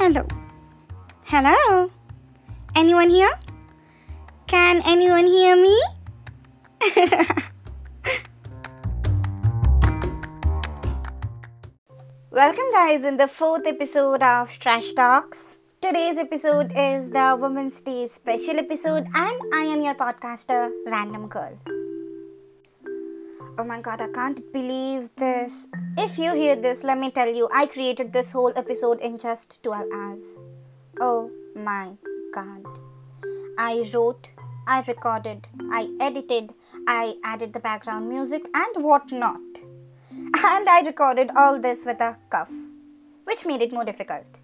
Hello. Hello. Anyone here? Can anyone hear me? Welcome, guys, in the fourth episode of Trash Talks. Today's episode is the Women's Day special episode, and I am your podcaster, Random Girl. Oh my god, I can't believe this. If you hear this, let me tell you, I created this whole episode in just 12 hours. Oh my god. I wrote, I recorded, I edited, I added the background music and whatnot. And I recorded all this with a cuff, which made it more difficult.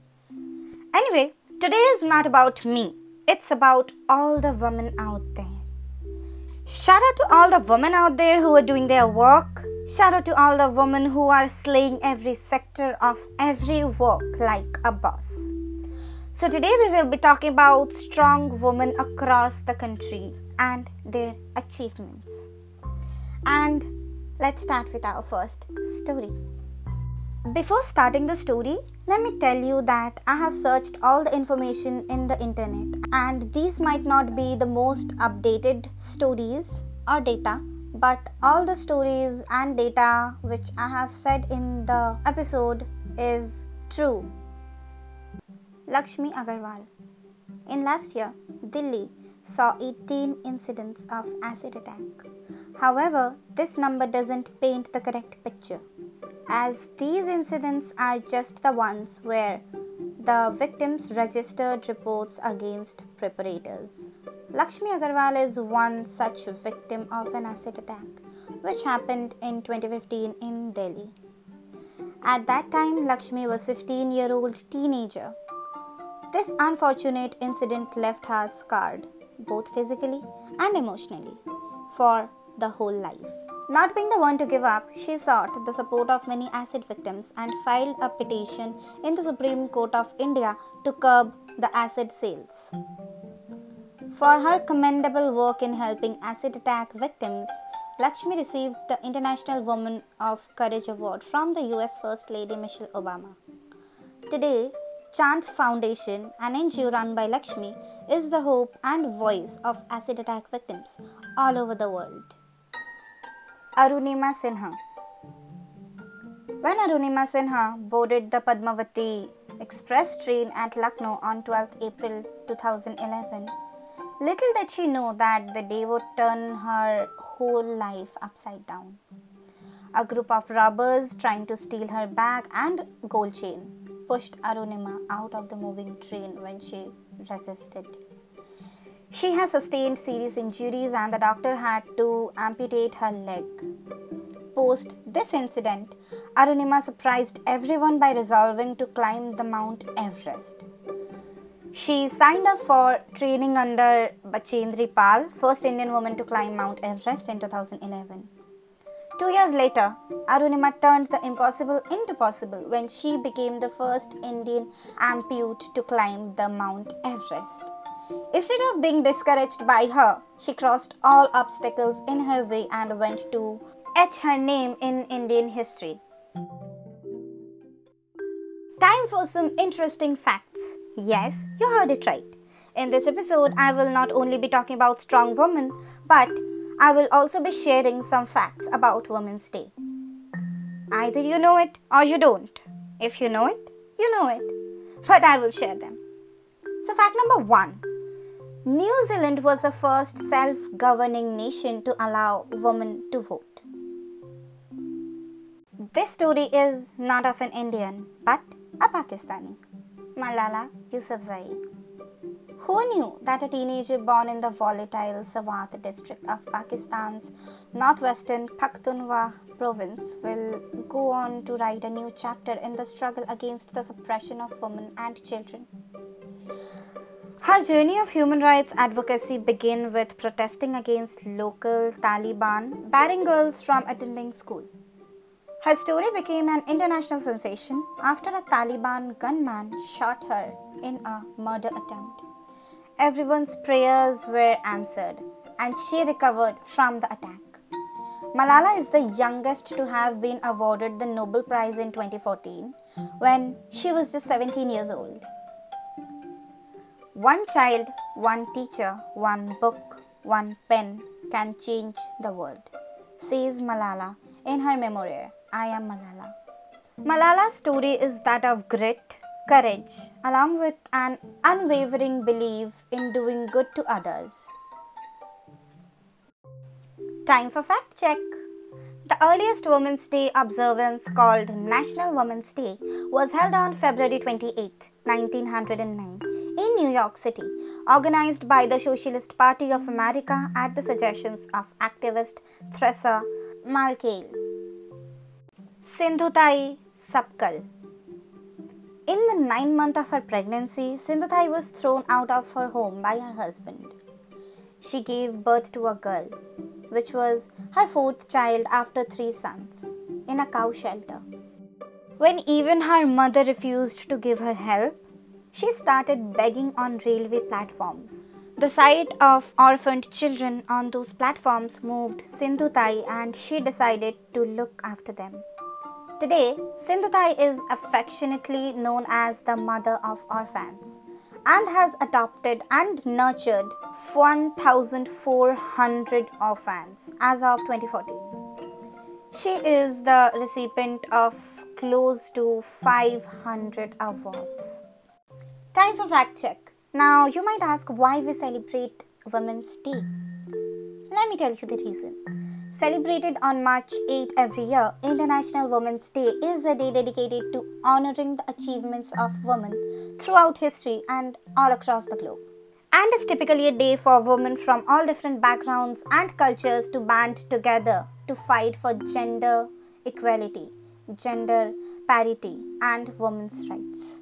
Anyway, today is not about me, it's about all the women out there. Shout out to all the women out there who are doing their work. Shout out to all the women who are slaying every sector of every work like a boss. So, today we will be talking about strong women across the country and their achievements. And let's start with our first story. Before starting the story, let me tell you that I have searched all the information in the internet, and these might not be the most updated stories or data, but all the stories and data which I have said in the episode is true Laxmi Agarwal. In last year, Delhi saw 18 incidents of acid attack. However, this number doesn't paint the correct picture, as these incidents are just the ones where the victims registered reports against preparators. Laxmi Agarwal is one such victim of an acid attack, which happened in 2015 in Delhi. At that time, Laxmi was 15 year old teenager this unfortunate incident left her scarred, both physically and emotionally, for the whole life. Not being the one to give up, she sought the support of many acid victims and filed a petition in the Supreme Court of India to curb the acid sales. For her commendable work in helping acid attack victims, Laxmi received the International Woman of Courage Award from the US First Lady Michelle Obama. Today, Chhanv Foundation, an NGO run by Laxmi, is the hope and voice of acid attack victims all over the world. Arunima Sinha When Arunima Sinha boarded the Padmavati express train at Lucknow on 12 April 2011, little did she know that the day would turn her whole life upside down. A group of robbers trying to steal her bag and gold chain pushed Arunima out of the moving train when she resisted. She has sustained serious injuries and the doctor had to amputate her leg. Post this incident, Arunima surprised everyone by resolving to climb the Mount Everest. She signed up for training under Bachendri Pal, first Indian woman to climb Mount Everest in 2011. Two years later, Arunima turned the impossible into possible when she became the first Indian ampute to climb the Mount Everest. Instead of being discouraged by her, she crossed all obstacles in her way and went to etch her name in Indian history. Time for some interesting facts. Yes, you heard it right. In this episode, I will not only be talking about strong women, but I will also be sharing some facts about Women's Day. Either you know it or you don't. If you know it, you know it. But I will share them. So, fact number one New Zealand was the first self governing nation to allow women to vote. This story is not of an Indian but a Pakistani, Malala Yousafzai. Who knew that a teenager born in the volatile Swat district of Pakistan's northwestern Pakhtunkhwa province will go on to write a new chapter in the struggle against the suppression of women and children? Her journey of human rights advocacy began with protesting against local Taliban barring girls from attending school. Her story became an international sensation after a Taliban gunman shot her in a murder attempt. Everyone's prayers were answered and she recovered from the attack. Malala is the youngest to have been awarded the Nobel Prize in 2014 when she was just 17 years old. One child, one teacher, one book, one pen can change the world, says Malala in her memoir, I Am Malala. Malala's story is that of grit, courage, along with an unwavering belief in doing good to others. Time for fact check. The earliest Women's Day observance, called National Women's Day, was held on February 28, 1909, in New York City, organized by the Socialist Party of America at the suggestions of activist Theresa Malkiel. Sindhutai Sapkal In the ninth month of her pregnancy, Sindhutai was thrown out of her home by her husband. She gave birth to a girl, which was her fourth child after three sons, in a cow shelter. When even her mother refused to give her help, she started begging on railway platforms. The sight of orphaned children on those platforms moved Sindhutai and she decided to look after them. Today, Sindhutai is affectionately known as the mother of orphans and has adopted and nurtured 1,400 orphans as of 2014. She is the recipient of close to 500 awards. Time for fact check. Now, you might ask why we celebrate Women's Day. Let me tell you the reason. Celebrated on March 8 every year, International Women's Day is a day dedicated to honoring the achievements of women throughout history and all across the globe. And is typically a day for women from all different backgrounds and cultures to band together to fight for gender equality, gender parity, and women's rights.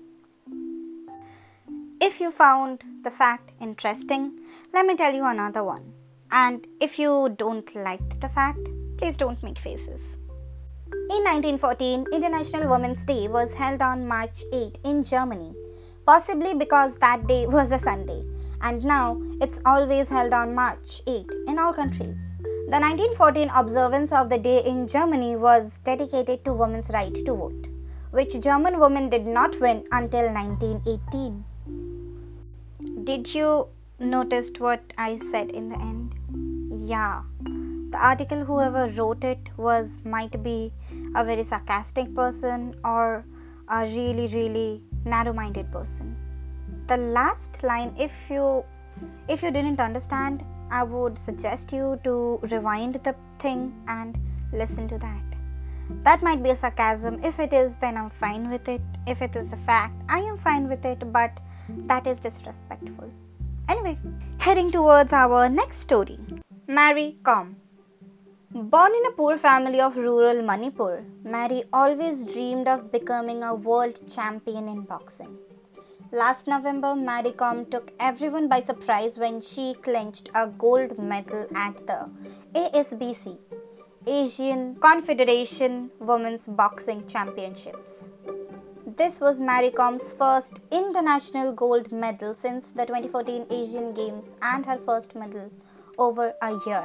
If you found the fact interesting, let me tell you another one. And if you don't like the fact, please don't make faces. In 1914, International Women's Day was held on March 8 in Germany, possibly because that day was a Sunday, and now it's always held on March 8 in all countries. The 1914 observance of the day in Germany was dedicated to women's right to vote, which German women did not win until 1918. Did you notice what I said in the end? yeah. The article whoever wrote it was might be a very sarcastic person or a really really narrow minded person. The last line if you if you didn't understand i would suggest you to rewind the thing and listen to that. That might be a sarcasm. If it is then i'm fine with it. If it is a fact i am fine with it but that is disrespectful anyway heading towards our next story Mary Kom. Born in a poor family of rural Manipur, Mary always dreamed of becoming a world champion in boxing. Last November, Mary Kom took everyone by surprise when she clinched a gold medal at the ASBC, Asian Confederation Women's Boxing Championships. This was Mary Kom's first international gold medal since the 2014 Asian Games and her first medal over a year.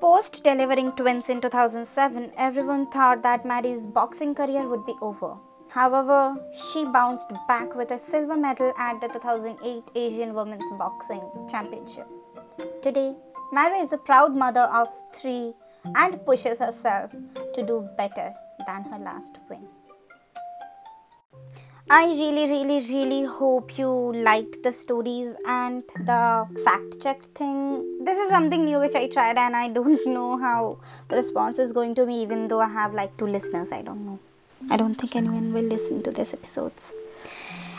Post delivering twins in 2007, everyone thought that Mary's boxing career would be over. However, she bounced back with a silver medal at the 2008 Asian Women's Boxing Championship. Today, Mary is a proud mother of three and pushes herself to do better than her last win. I really, really, really hope you liked the stories and the fact check thing. This is something new which I tried, and I don't know how the response is going to be, even though I have like two listeners. I don't know. I don't think anyone will listen to these episodes.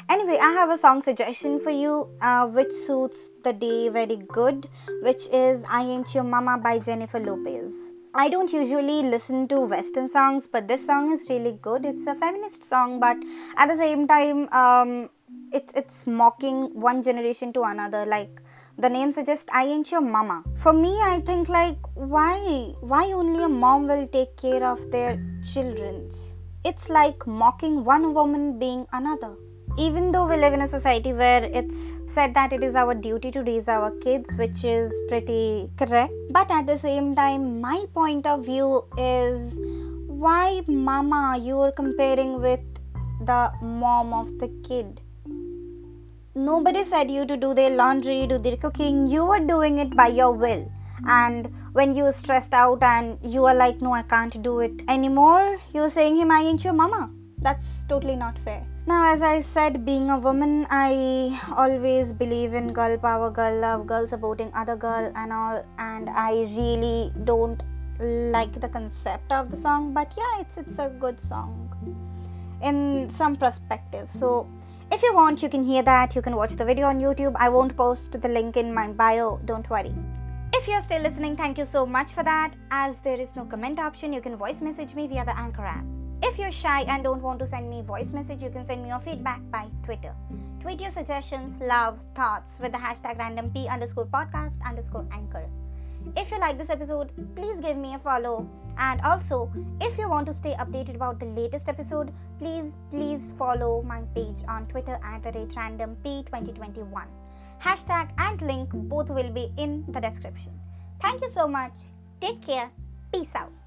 Anyway, I have a song suggestion for you uh, which suits the day very good, which is I Ain't Your Mama by Jennifer Lopez. I don't usually listen to Western songs, but this song is really good. It's a feminist song, but at the same time, um, it's it's mocking one generation to another. Like the name suggests, I ain't your mama. For me, I think like why why only a mom will take care of their childrens? It's like mocking one woman being another even though we live in a society where it's said that it is our duty to raise our kids, which is pretty correct, but at the same time, my point of view is why, mama, you are comparing with the mom of the kid? Nobody said you to do their laundry, do their cooking. You were doing it by your will. And when you were stressed out and you are like, no, I can't do it anymore, you're saying him, I ain't your mama. That's totally not fair. Now, as I said, being a woman, I always believe in girl power, girl love, girl supporting other girl and all. And I really don't like the concept of the song, but yeah, it's it's a good song in some perspective. So if you want, you can hear that. You can watch the video on YouTube. I won't post the link in my bio, don't worry. If you're still listening, thank you so much for that. As there is no comment option, you can voice message me via the Anchor app. If you're shy and don't want to send me voice message, you can send me your feedback by Twitter. Tweet your suggestions, love, thoughts with the hashtag randomp underscore podcast underscore anchor. If you like this episode, please give me a follow. And also, if you want to stay updated about the latest episode, please please follow my page on Twitter at the rate randomp2021. Hashtag and link both will be in the description. Thank you so much. Take care. Peace out.